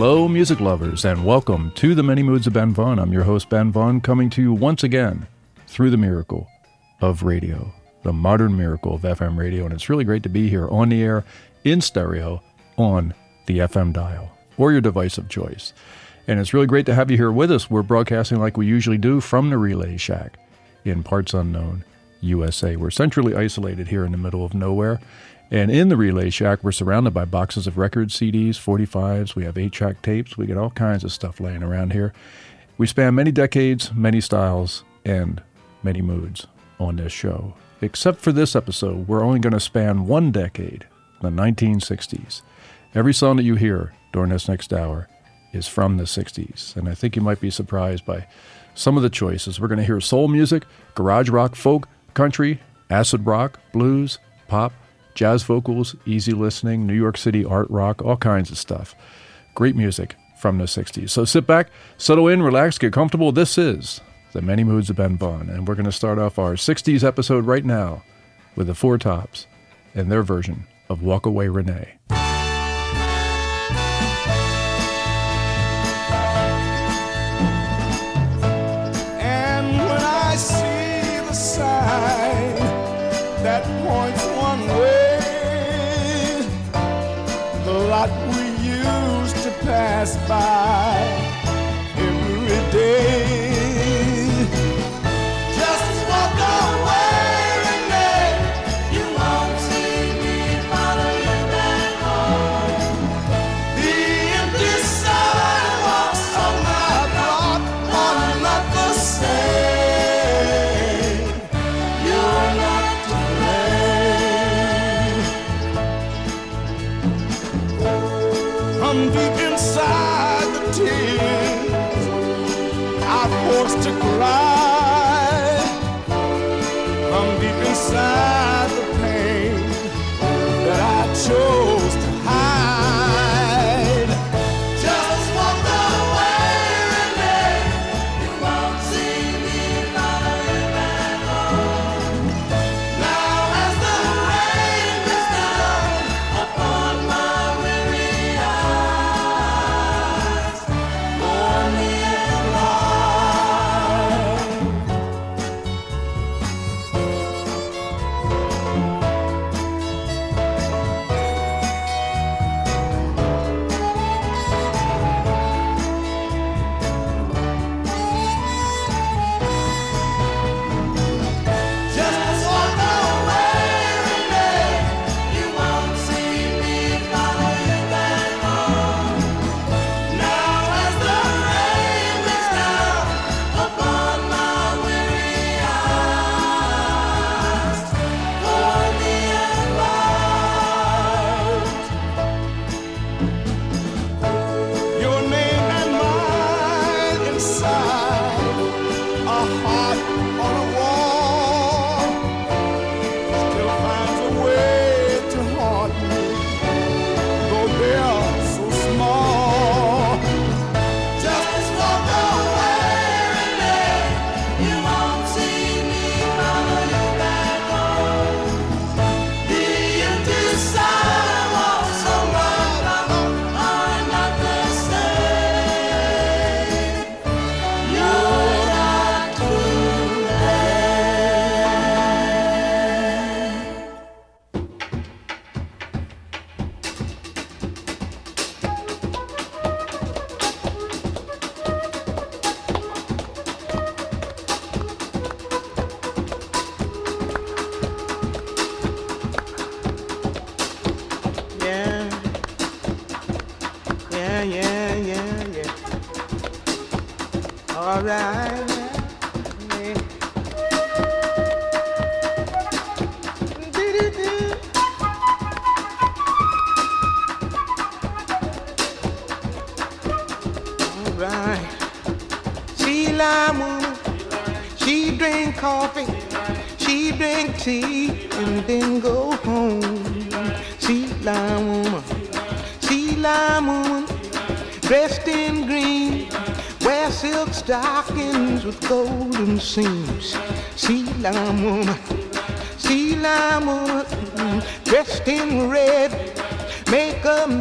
Hello, music lovers, and welcome to the Many Moods of Ben Vaughn. I'm your host, Ben Vaughn, coming to you once again through the miracle of radio, the modern miracle of FM radio. And it's really great to be here on the air in stereo on the FM dial or your device of choice. And it's really great to have you here with us. We're broadcasting like we usually do from the Relay Shack in parts unknown USA. We're centrally isolated here in the middle of nowhere. And in the Relay Shack, we're surrounded by boxes of records, CDs, 45s. We have 8 track tapes. We get all kinds of stuff laying around here. We span many decades, many styles, and many moods on this show. Except for this episode, we're only going to span one decade, the 1960s. Every song that you hear during this next hour is from the 60s. And I think you might be surprised by some of the choices. We're going to hear soul music, garage rock, folk, country, acid rock, blues, pop, jazz vocals, easy listening, New York City art rock, all kinds of stuff. Great music from the 60s. So sit back, settle in, relax, get comfortable. This is The Many Moods of Ben Vaughn, and we're going to start off our 60s episode right now with the Four Tops and their version of Walk Away Renee. And when I see the sign that points lot we used to pass by every day.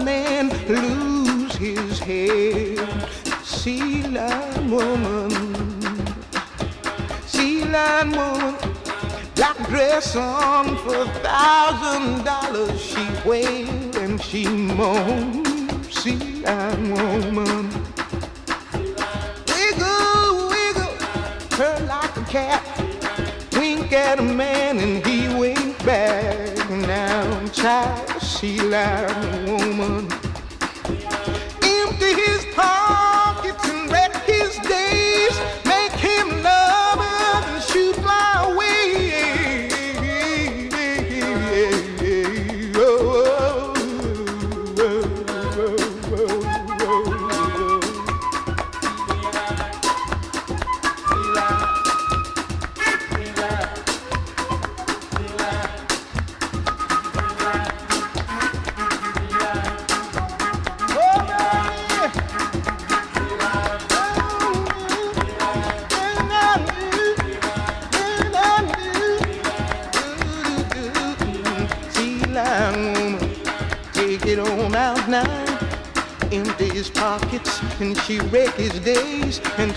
Man lose his head. Sea lime woman, sea lime woman, black dress on for a thousand dollars. She wailed and she moaned. Sea lime woman, wiggle, wiggle, her like a cat. Wink at a man and he winked back. Now, child, sea lime woman. Empty his pockets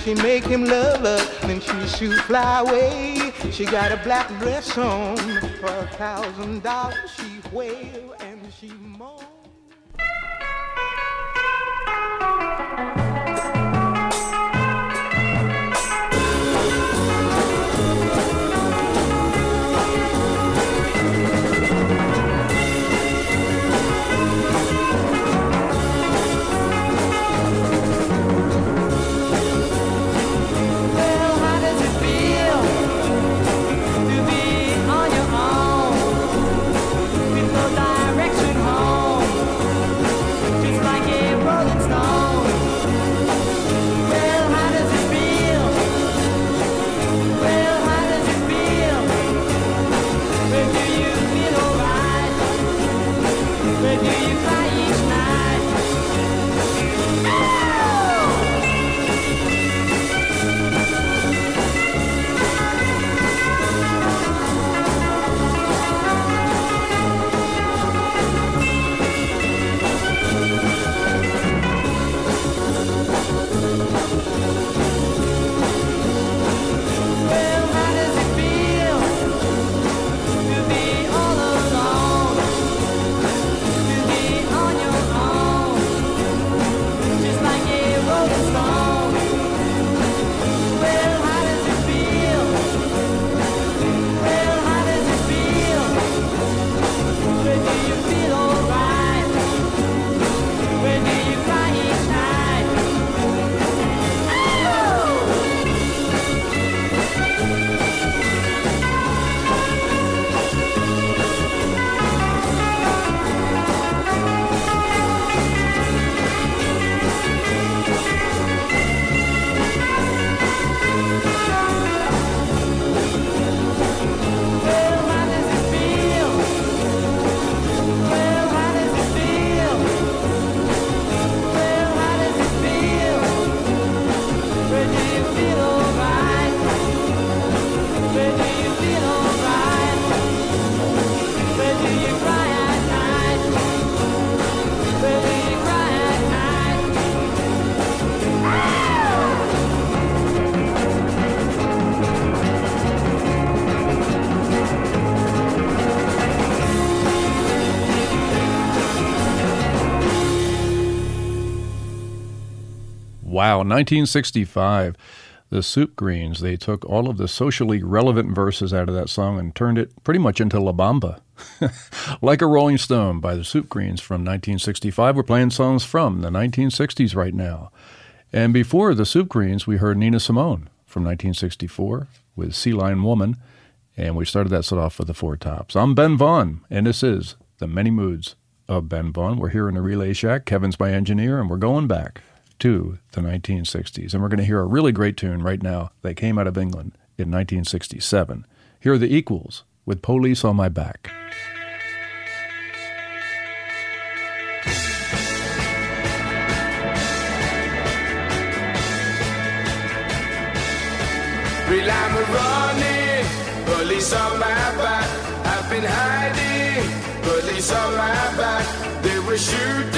she make him love her then she shoot fly away. She got a black dress on for a thousand dollars. She wail Wow, 1965. The Soup Greens, they took all of the socially relevant verses out of that song and turned it pretty much into La Bamba. like a Rolling Stone by the Soup Greens from 1965. We're playing songs from the 1960s right now. And before the Soup Greens, we heard Nina Simone from 1964 with Sea Lion Woman. And we started that set off with the Four Tops. I'm Ben Vaughn, and this is The Many Moods of Ben Vaughn. We're here in the Relay Shack. Kevin's my engineer, and we're going back to the 1960s. And we're going to hear a really great tune right now that came out of England in 1967. Here are the Equals with Police on My Back. Real I'm running, police on my back. I've been hiding, police on my back. They were shooting,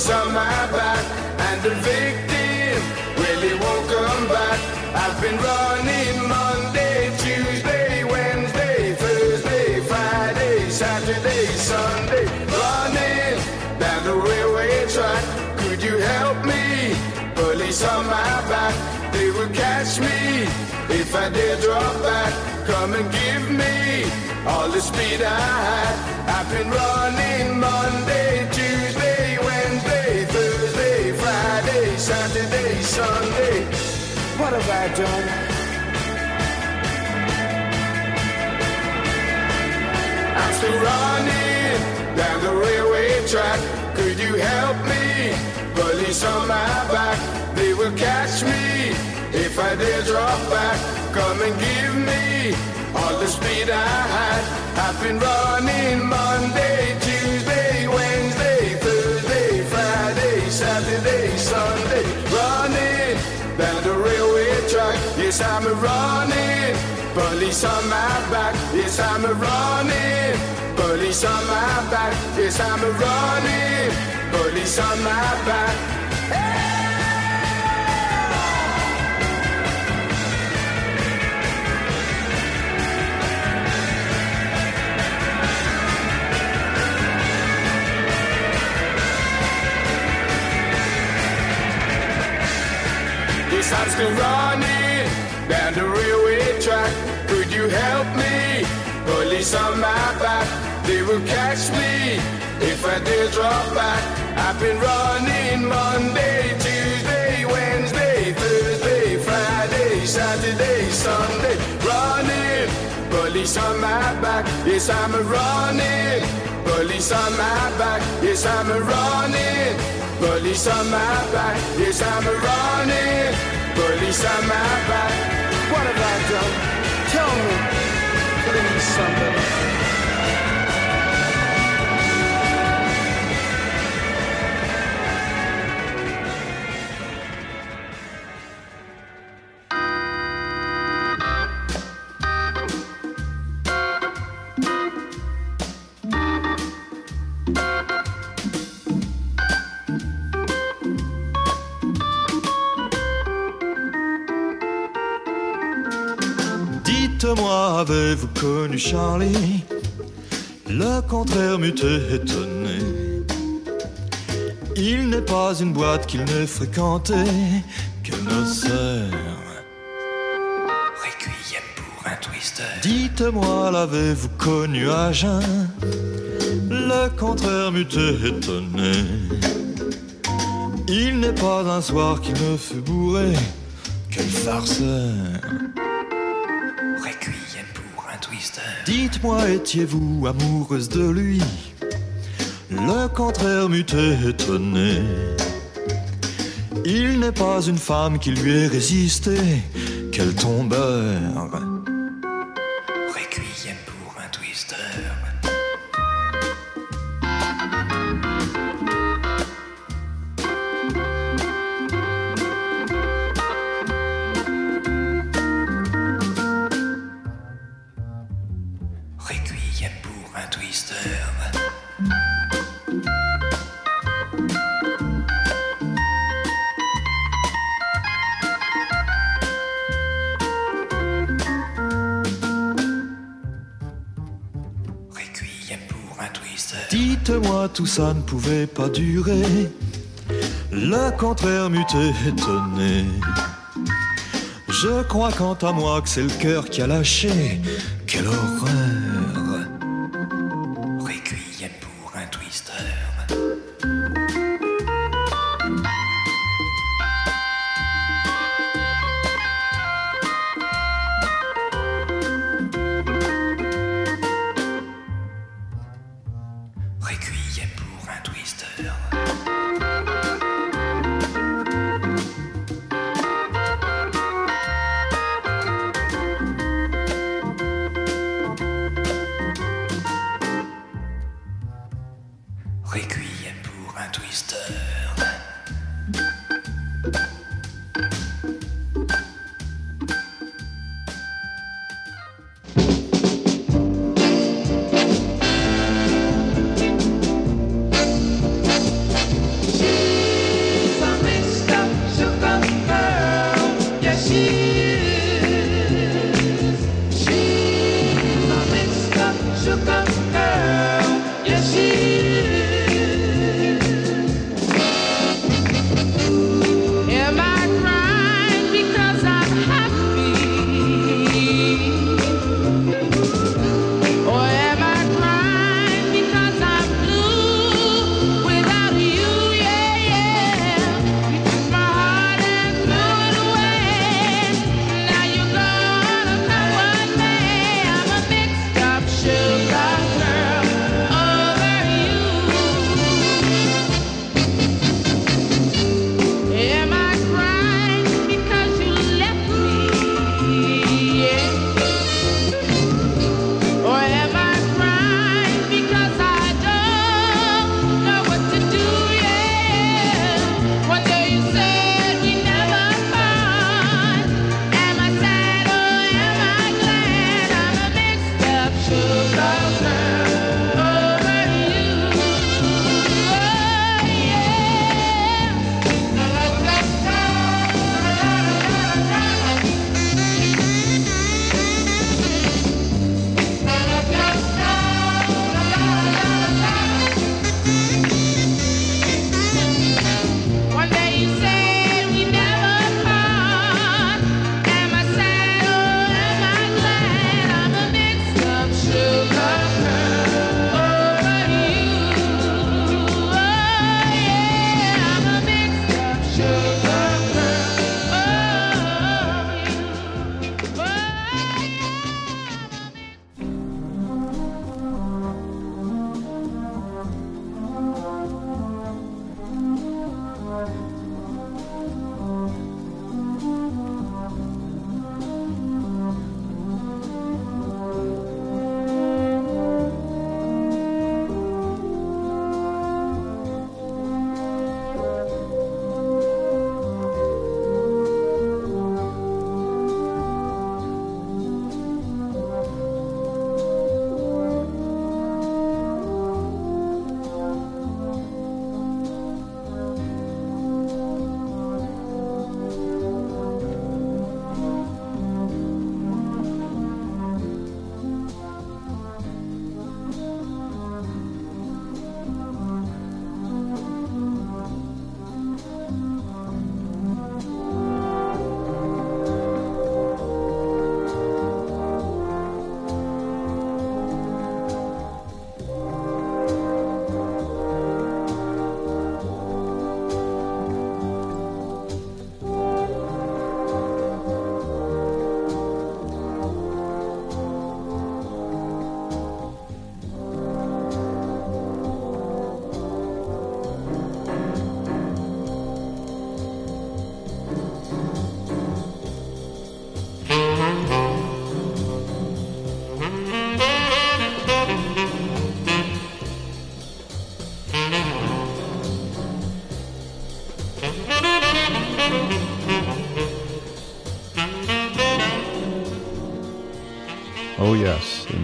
police on my back. And the victim really won't come back. I've been running Monday, Tuesday, Wednesday, Thursday, Friday, Saturday, Sunday. Running down the railway track. Could you help me? Police on my back. They will catch me if I dare drop back. Come and give me all the speed I had. I've been running Monday, I done? I'm still running down the railway track. Could you help me? Police on my back, they will catch me if I dare drop back. Come and give me all the speed I had. I've been running Monday, Yes, I'm a running. Police on my back. Yes, I'm a running. Police on my back. Yes, I'm a running. Police on my back. Yes, I'm still running down the railway track. Could you help me? Police on my back, they will catch me if I dare drop back. I've been running Monday, Tuesday, Wednesday, Thursday, Friday, Saturday, Sunday. Running, police on my back. Yes, I'm a running. Police on my back. Yes, I'm a running. Police on my back. Yes, I'm a running. Police on my back. What have I done? Tell me, please, somebody. Charlie Le contraire m'eût étonné. Il n'est pas une boîte qu'il n'ait fréquentée que nos sœurs. Requiem pour un twister. Dites-moi, l'avez-vous connu à jeun? Le contraire m'eût étonné. Il n'est pas un soir qui me fut bourré. Quel farceur Dites-moi, étiez-vous amoureuse de lui? Le contraire m'eût étonné. Il n'est pas une femme qui lui ait résisté. Quel tombeur tout ça ne pouvait pas durer. Le contraire m'eût étonné. Je crois quant à moi que c'est le cœur qui a lâché. Quelle horreur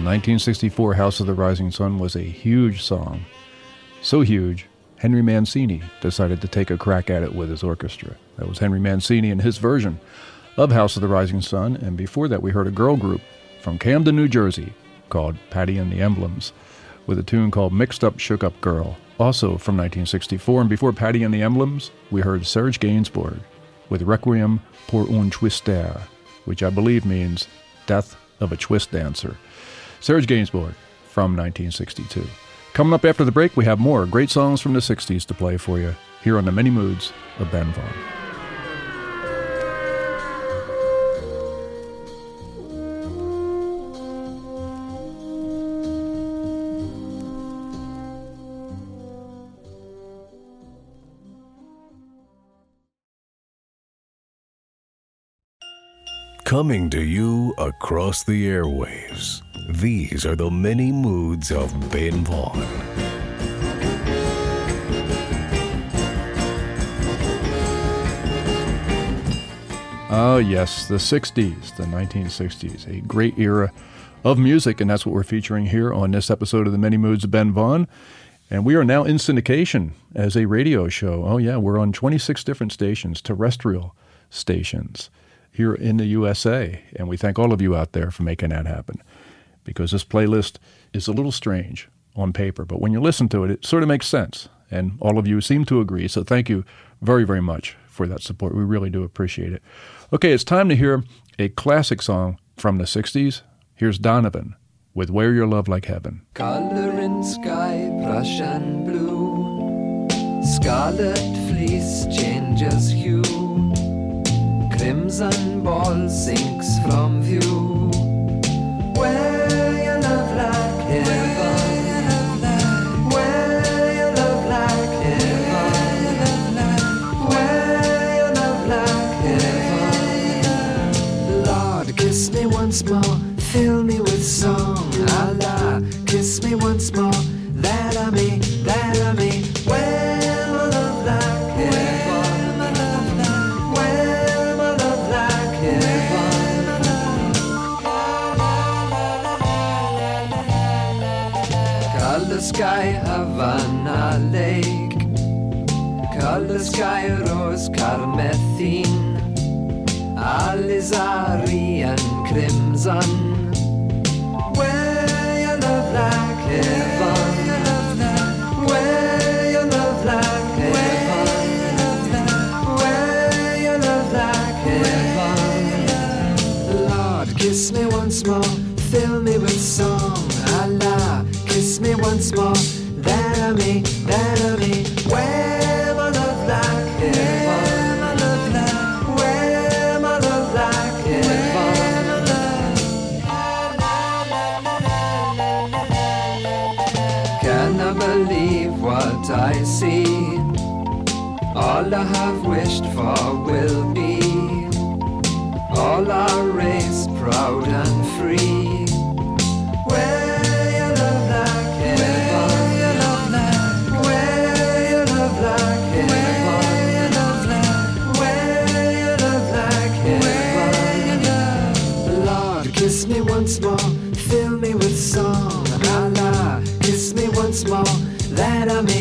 1964, House of the Rising Sun was a huge song. So huge, Henry Mancini decided to take a crack at it with his orchestra. That was Henry Mancini and his version of House of the Rising Sun. And before that, we heard a girl group from Camden, New Jersey called Patty and the Emblems with a tune called Mixed Up Shook Up Girl, also from 1964. And before Patty and the Emblems, we heard Serge Gainsbourg with Requiem pour un twister, which I believe means Death of a Twist Dancer. Serge Gainsbourg from 1962. Coming up after the break, we have more great songs from the 60s to play for you here on the Many Moods of Ben Vaughn. Coming to you across the airwaves. These are the many moods of Ben Vaughn. Oh, yes, the 60s, the 1960s, a great era of music, and that's what we're featuring here on this episode of The Many Moods of Ben Vaughn. And we are now in syndication as a radio show. Oh, yeah, we're on 26 different stations, terrestrial stations here in the USA. And we thank all of you out there for making that happen because this playlist is a little strange on paper, but when you listen to it, it sort of makes sense. And all of you seem to agree. So thank you very, very much for that support. We really do appreciate it. Okay, it's time to hear a classic song from the 60s. Here's Donovan with Wear Your Love Like Heaven. Color in sky, Prussian blue. Scarlet fleece changes hue. Crimson ball sinks from view. Your love like heaven. Your love like heaven. Your love like heaven. Lord, kiss me once more, fill me with song. Allah, kiss me once more, Color sky, rose carmethine. Alizarin crimson. Wear your love like heaven. Love like heaven. Love like heaven. Lord, kiss me once more, fill me with song. Allah, kiss me once more, All I have wished for will be. All our race proud and free. Wear your love like heaven. Your love like your love like heaven. Kiss me once more, fill me with song. Allah, kiss me once more, that I may,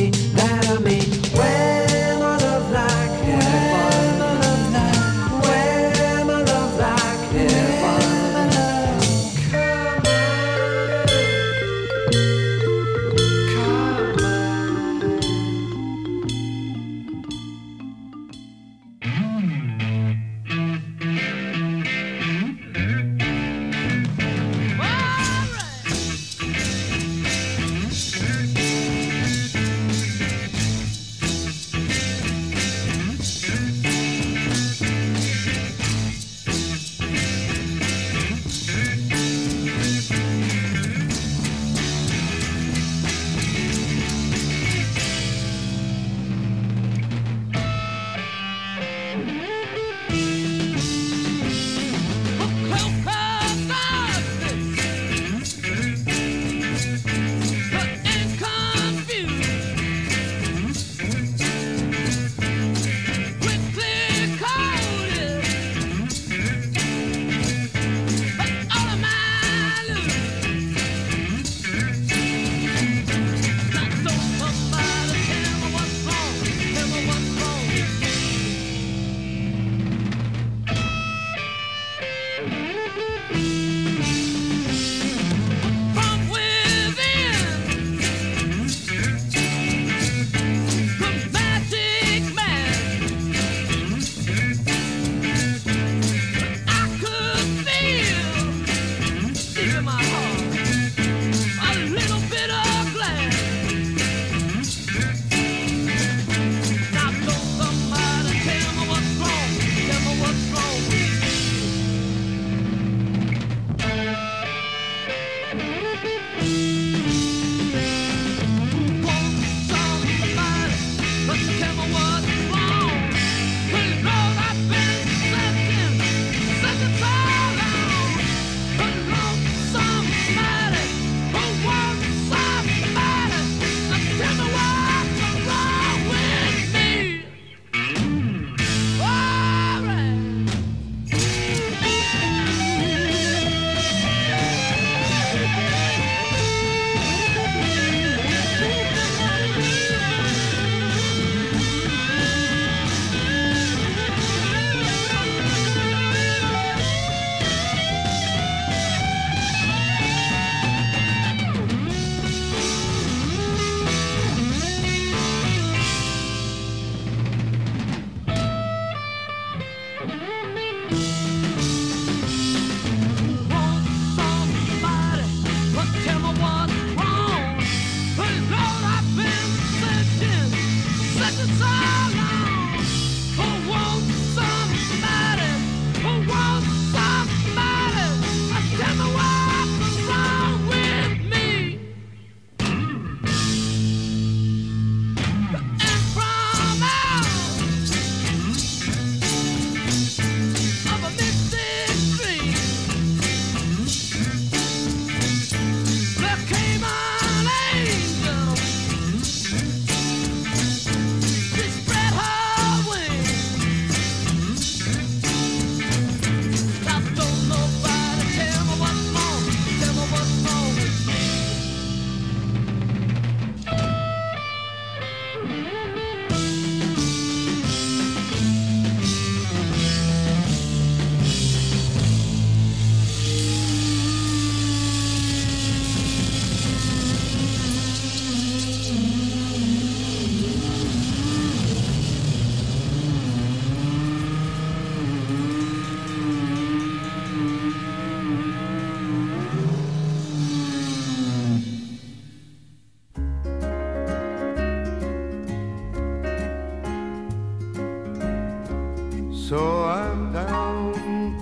So I'm down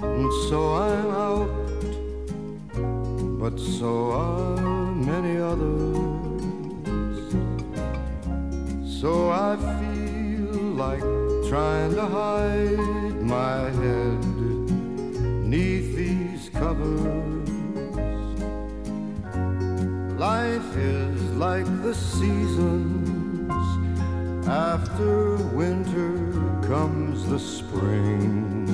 and so I'm out, but so are many others. So I feel like trying to hide my head neath these covers. Life is like the seasons. After winter comes the spring.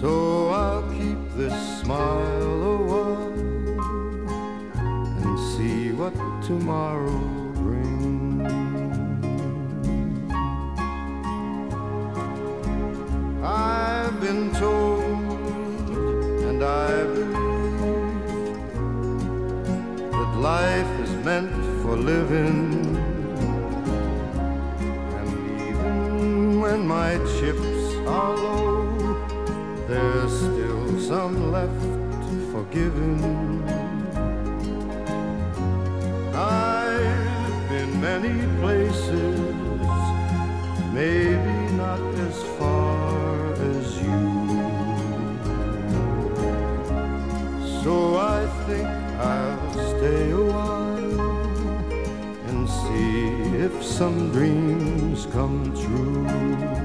So I'll keep this smile a while and see what tomorrow brings. I've been told, and I believe that life is meant for living. Chips are low, there's still some left for giving. I've been many places, maybe not as far as you. So I think I'll stay a while and see if some dreams come true.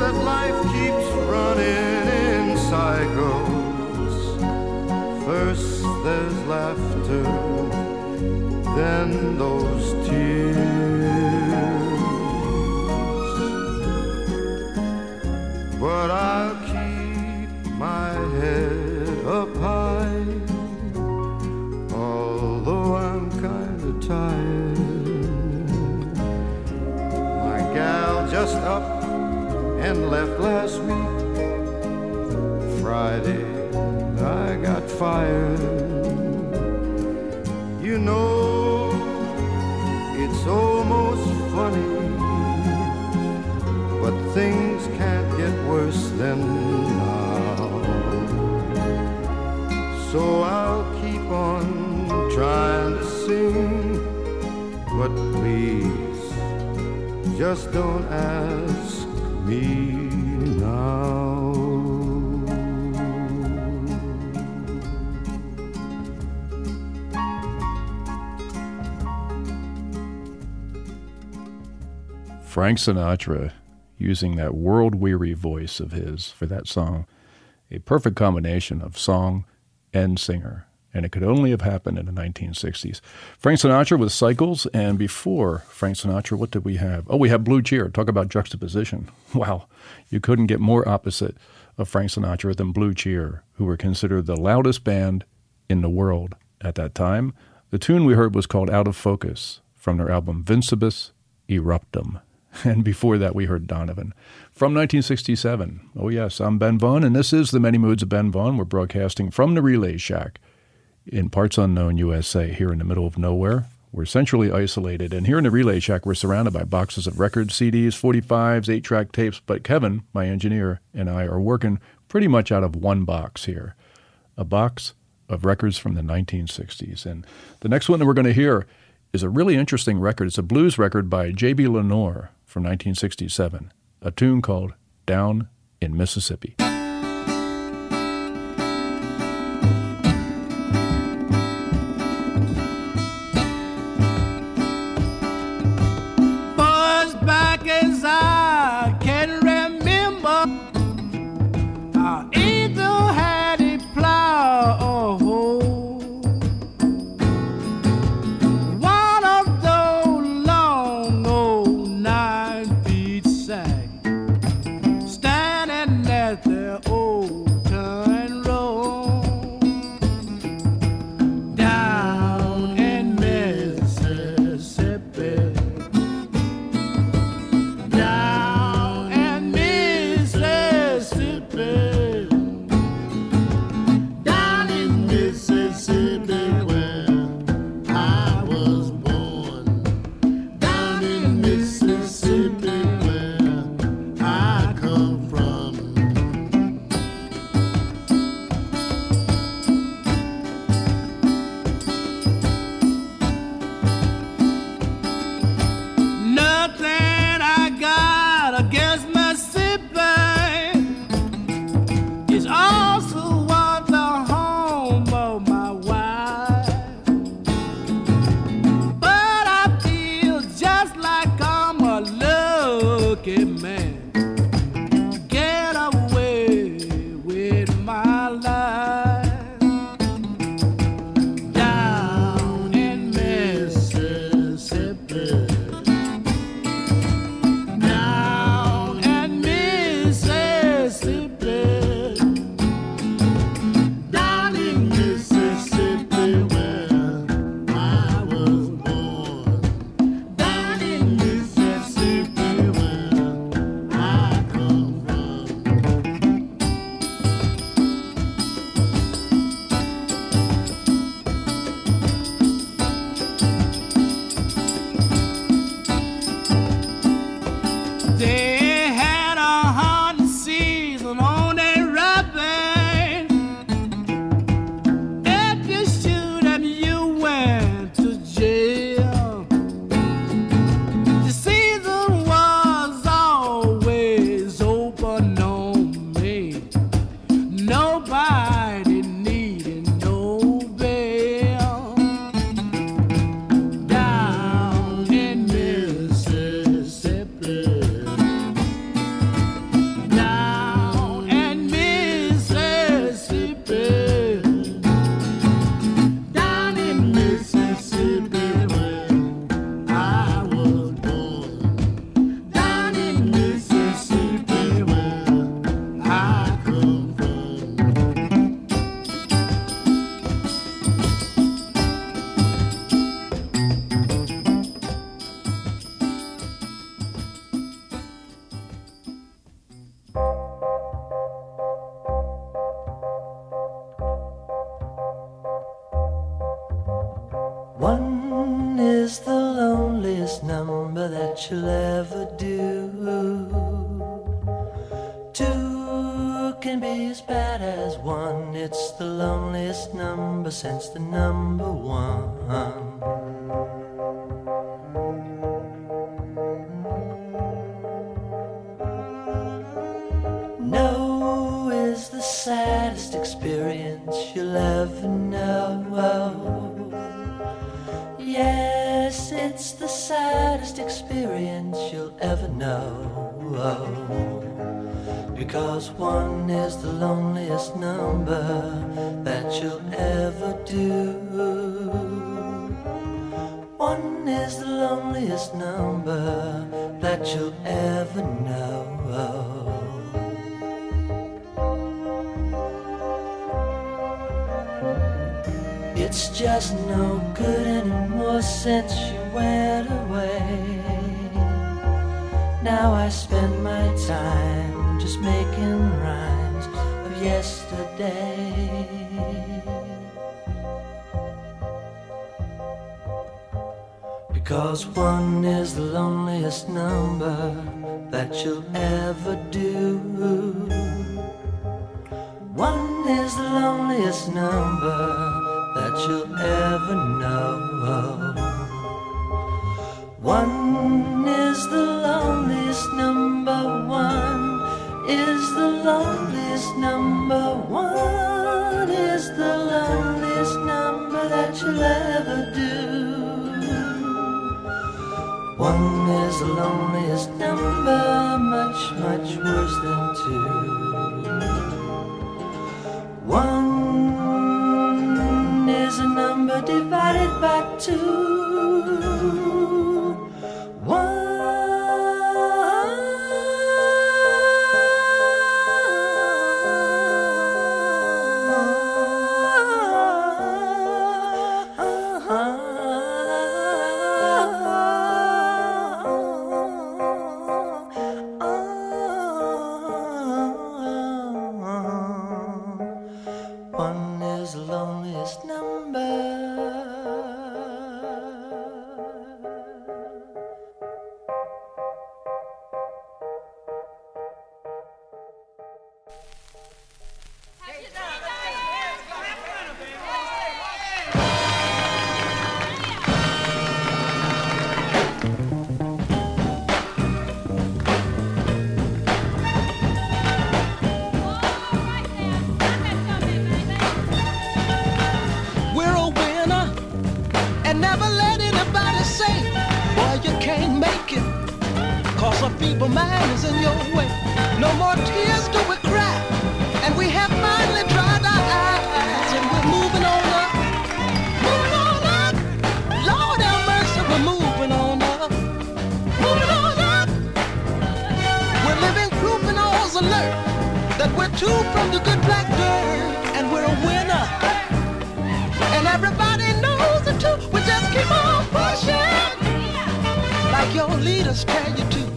That life keeps running in cycles. First there's laughter, then those tears. But I'll and left last week. Friday, I got fired. You know, it's almost funny, but things can't get worse than now. So I'll keep on trying to sing, but please just don't ask me now. Frank Sinatra using that world weary voice of his for that song. A perfect combination of song and singer and it could only have happened in the 1960s. Frank Sinatra with Cycles, and before Frank Sinatra, what did we have? Oh, we have Blue Cheer. Talk about juxtaposition. Wow, you couldn't get more opposite of Frank Sinatra than Blue Cheer, who were considered the loudest band in the world at that time. The tune we heard was called Out of Focus from their album Vincibus Eruptum. And before that, we heard Donovan from 1967. Oh, yes, I'm Ben Vaughn, and this is The Many Moods of Ben Vaughn. We're broadcasting from the Relay Shack in parts unknown USA here in the middle of nowhere. We're centrally isolated. And here in the Relay Shack, we're surrounded by boxes of records, CDs, 45s, 8 track tapes. But Kevin, my engineer, and I are working pretty much out of one box here a box of records from the 1960s. And the next one that we're going to hear is a really interesting record. It's a blues record by J.B. Lenoir from 1967, a tune called Down in Mississippi. since the number one. no is the saddest experience you'll ever know. Yes, it's the saddest experience you'll ever know. Because one such is the loneliest number. One is the loneliest number that you'll ever do. One is the loneliest number, much, much worse than two. One is a number divided by two. Everybody knows it too. We just keep on pushing. Like your leaders tell you to.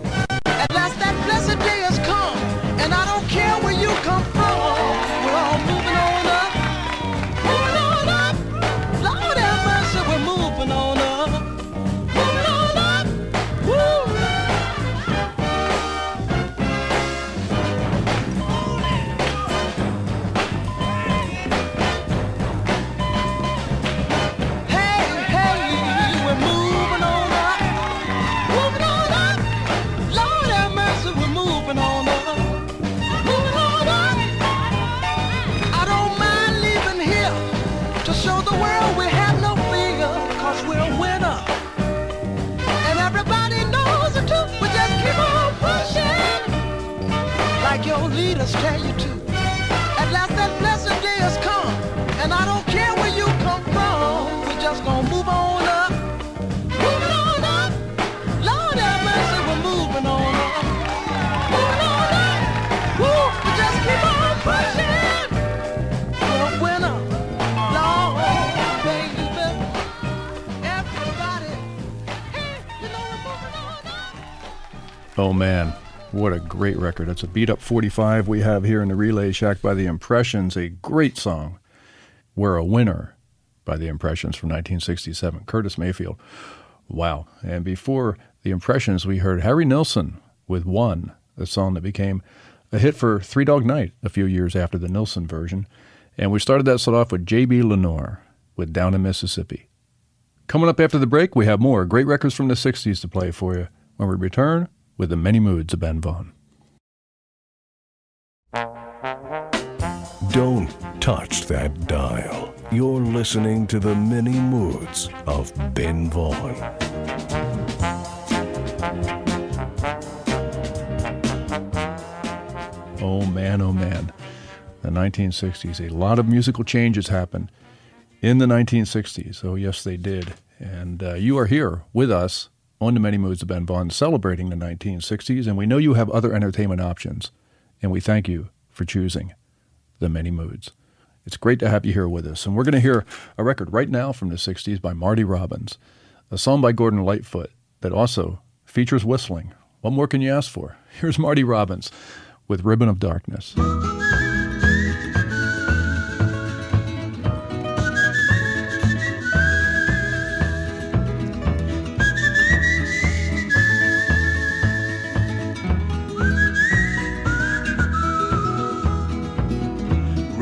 Leaders tell you to. At last that blessed day has come. And I don't care where you come from. We just gonna move on up. Moving on up. Lord have mercy, we're. We're we're moving on up. Oh man, what a great record. It's a beat up 45 we have here in the Relay Shack by the Impressions, a great song. We're a Winner by the Impressions from 1967. Curtis Mayfield. Wow. And before the Impressions, we heard Harry Nilsson with One, a song that became a hit for Three Dog Night a few years after the Nilsson version. And we started that set off with J.B. Lenoir with Down in Mississippi. Coming up after the break, we have more great records from the 60s to play for you when we return with the many moods of Ben Vaughn. Don't touch that dial. You're listening to the many moods of Ben Vaughn. Oh man, oh man. The 1960s. A lot of musical changes happened in the 1960s. Oh, yes, they did. And uh, you are here with us on the Many Moods of Ben Vaughn celebrating the 1960s. And we know you have other entertainment options. And we thank you for choosing the Many Moods. It's great to have you here with us. And we're going to hear a record right now from the 60s by Marty Robbins, a song by Gordon Lightfoot that also features whistling What more can you ask for? Here's Marty Robbins with Ribbon of Darkness.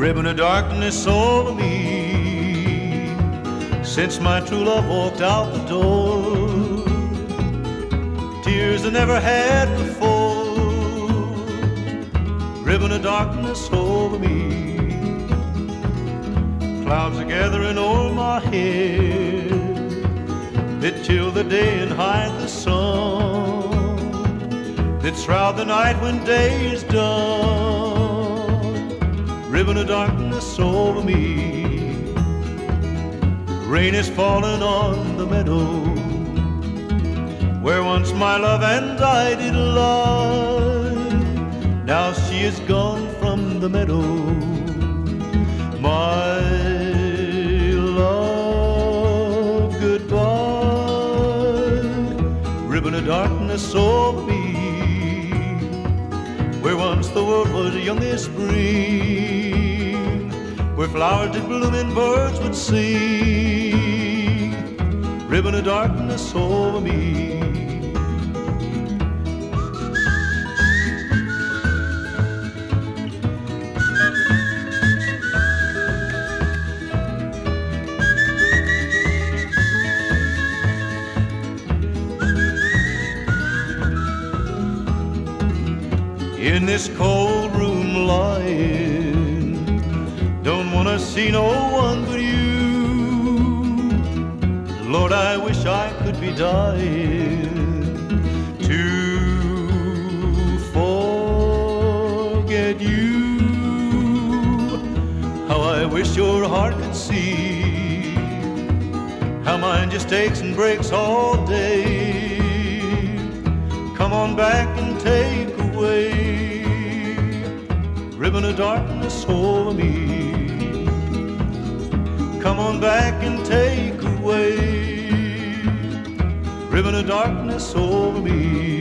Ribbon of darkness over me since my true love walked out the door. Tears I never had before, ribbon of darkness over me. Clouds are gathering over my head that chill the day and hide the sun, that shroud the night when day is done ribbon of darkness over me. Rain is falling on the meadow where once my love and I did lie. Now she is gone from the meadow. My love, goodbye. Ribbon of darkness over me where once the world was young as spring, where flowers did bloom and birds would sing. Ribbon of darkness over me. in this cold room lying. See no one but you. Lord, I wish I could be dying to forget you. How I wish your heart could see how mine just aches and breaks all day. Come on back and take away ribbon of darkness over me. Come on back and take away ribbon of darkness over me.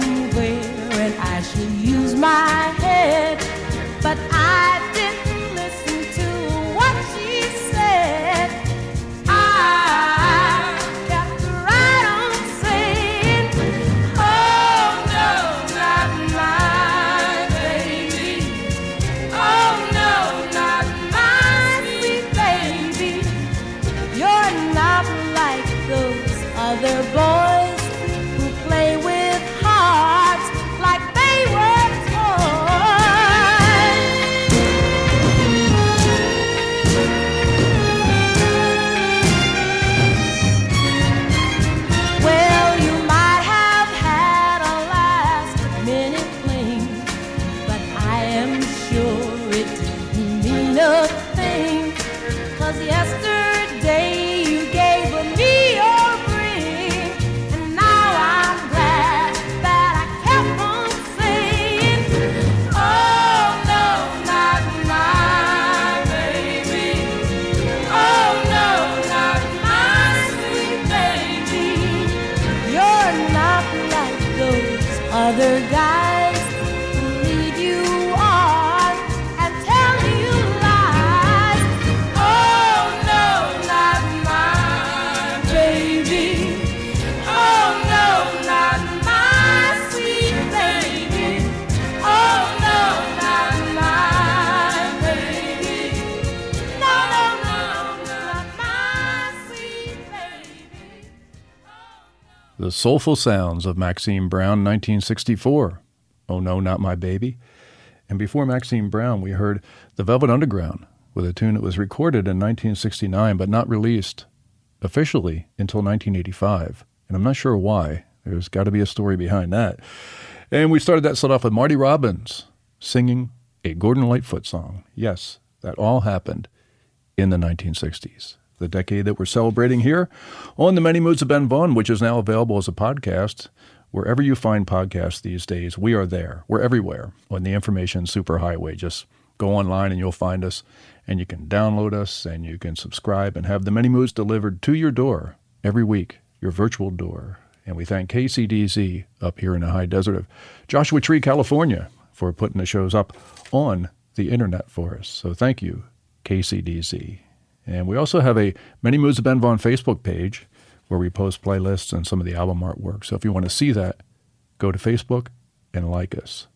Somewhere and I should use my Soulful sounds of Maxine Brown, 1964. Oh No, Not My Baby. And before Maxine Brown, we heard The Velvet Underground with a tune that was recorded in 1969 but not released officially until 1985. And I'm not sure why. There's got to be a story behind that. And we started that set off with Marty Robbins singing a Gordon Lightfoot song. Yes, that all happened in the 1960s, the decade that we're celebrating here on the Many Moods of Ben Vaughn, which is now available as a podcast. Wherever you find podcasts these days, we are there. We're everywhere on the information superhighway. Just go online and you'll find us, and you can download us and you can subscribe and have the Many Moods delivered to your door every week, your virtual door. And we thank KCDZ up here in the high desert of Joshua Tree, California, for putting the shows up on the internet for us. So thank you, KCDZ. And we also have a Many Moods of Ben Vaughn Facebook page where we post playlists and some of the album artwork. So if you want to see that, go to Facebook and like us.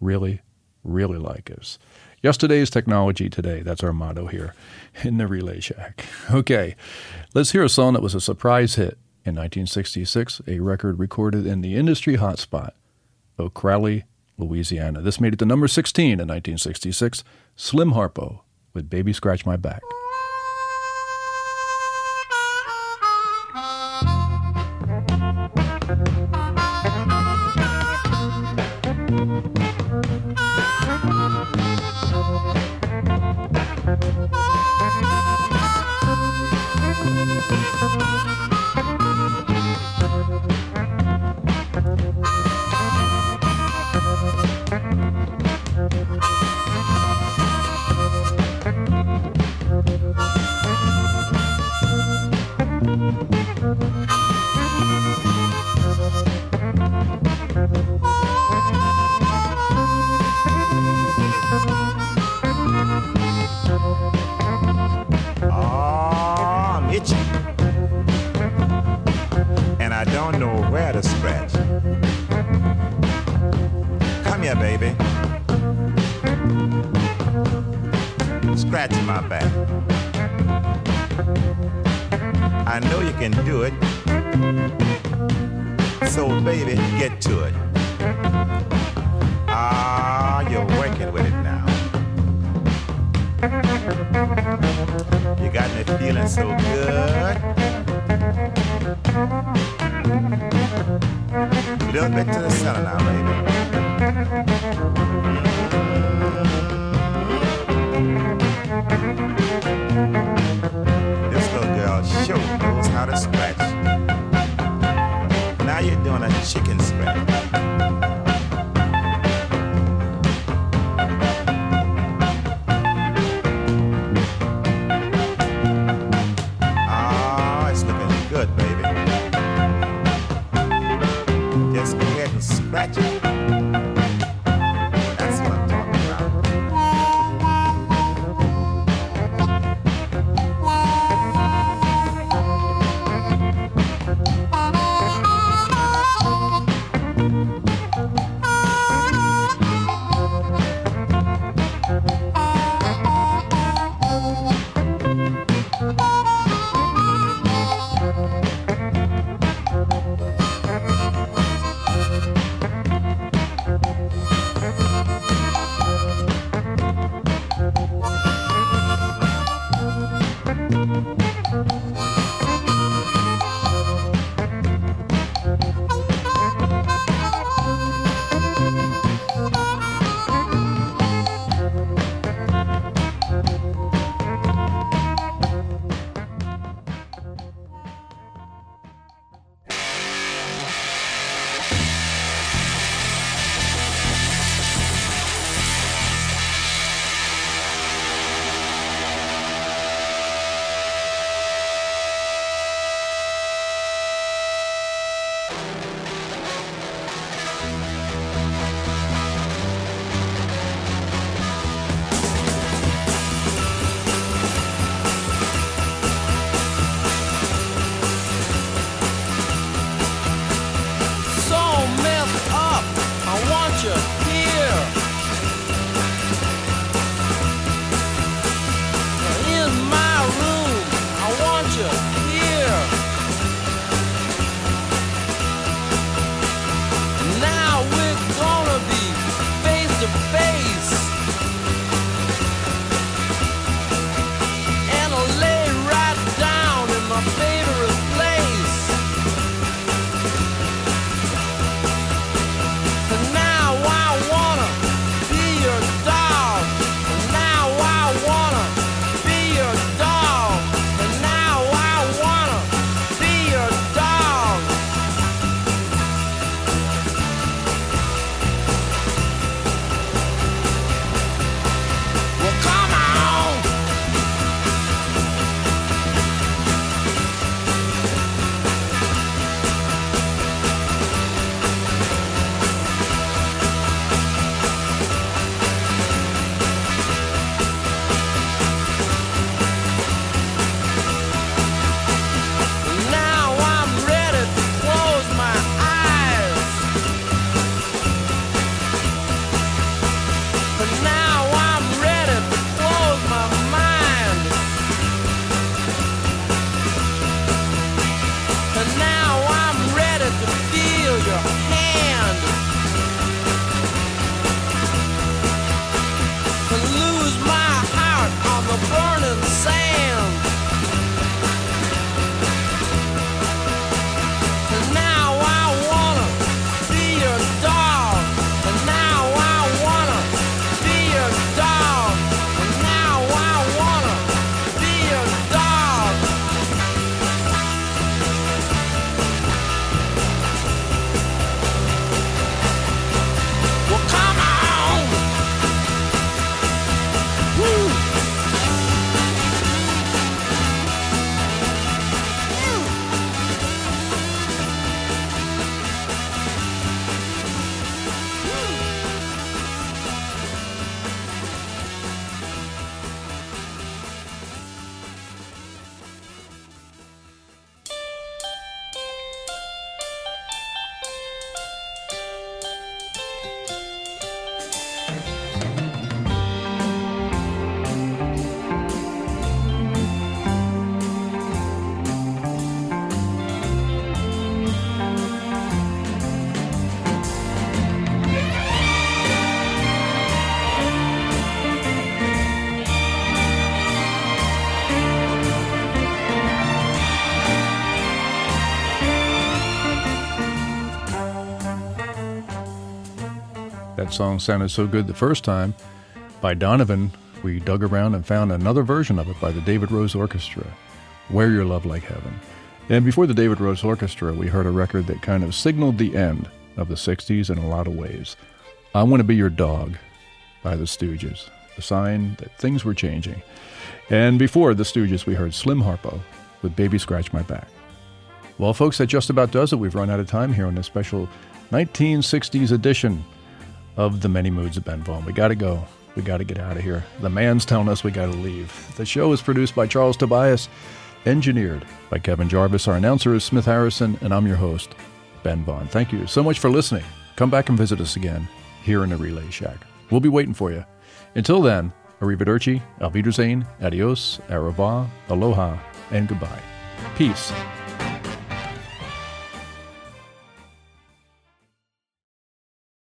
Really, really like us. Yesterday's technology today. That's our motto here in the Relay Shack. Okay, let's hear a song that was a surprise hit in 1966, a record recorded in the industry hotspot of Crowley, Louisiana. This made it to number 16 in 1966, Slim Harpo with Baby Scratch My Back. Oh, That song sounded so good the first time. By Donovan, we dug around and found another version of it by the David Rose Orchestra, Wear Your Love Like Heaven. And before the David Rose Orchestra, we heard a record that kind of signaled the end of the 60s in a lot of ways. I Want to Be Your Dog by the Stooges, a sign that things were changing. And before the Stooges, we heard Slim Harpo with Baby Scratch My Back. Well, folks, that just about does it. We've run out of time here on this special 1960s edition of The Many Moods of Ben Vaughn. We got to go. We got to get out of here. The man's telling us we got to leave. The show is produced by Charles Tobias, engineered by Kevin Jarvis. Our announcer is Smith Harrison, and I'm your host, Ben Vaughn. Thank you so much for listening. Come back and visit us again here in the Relay Shack. We'll be waiting for you. Until then, arrivederci, auf Wiedersehen, adios, revoir, aloha, and goodbye. Peace.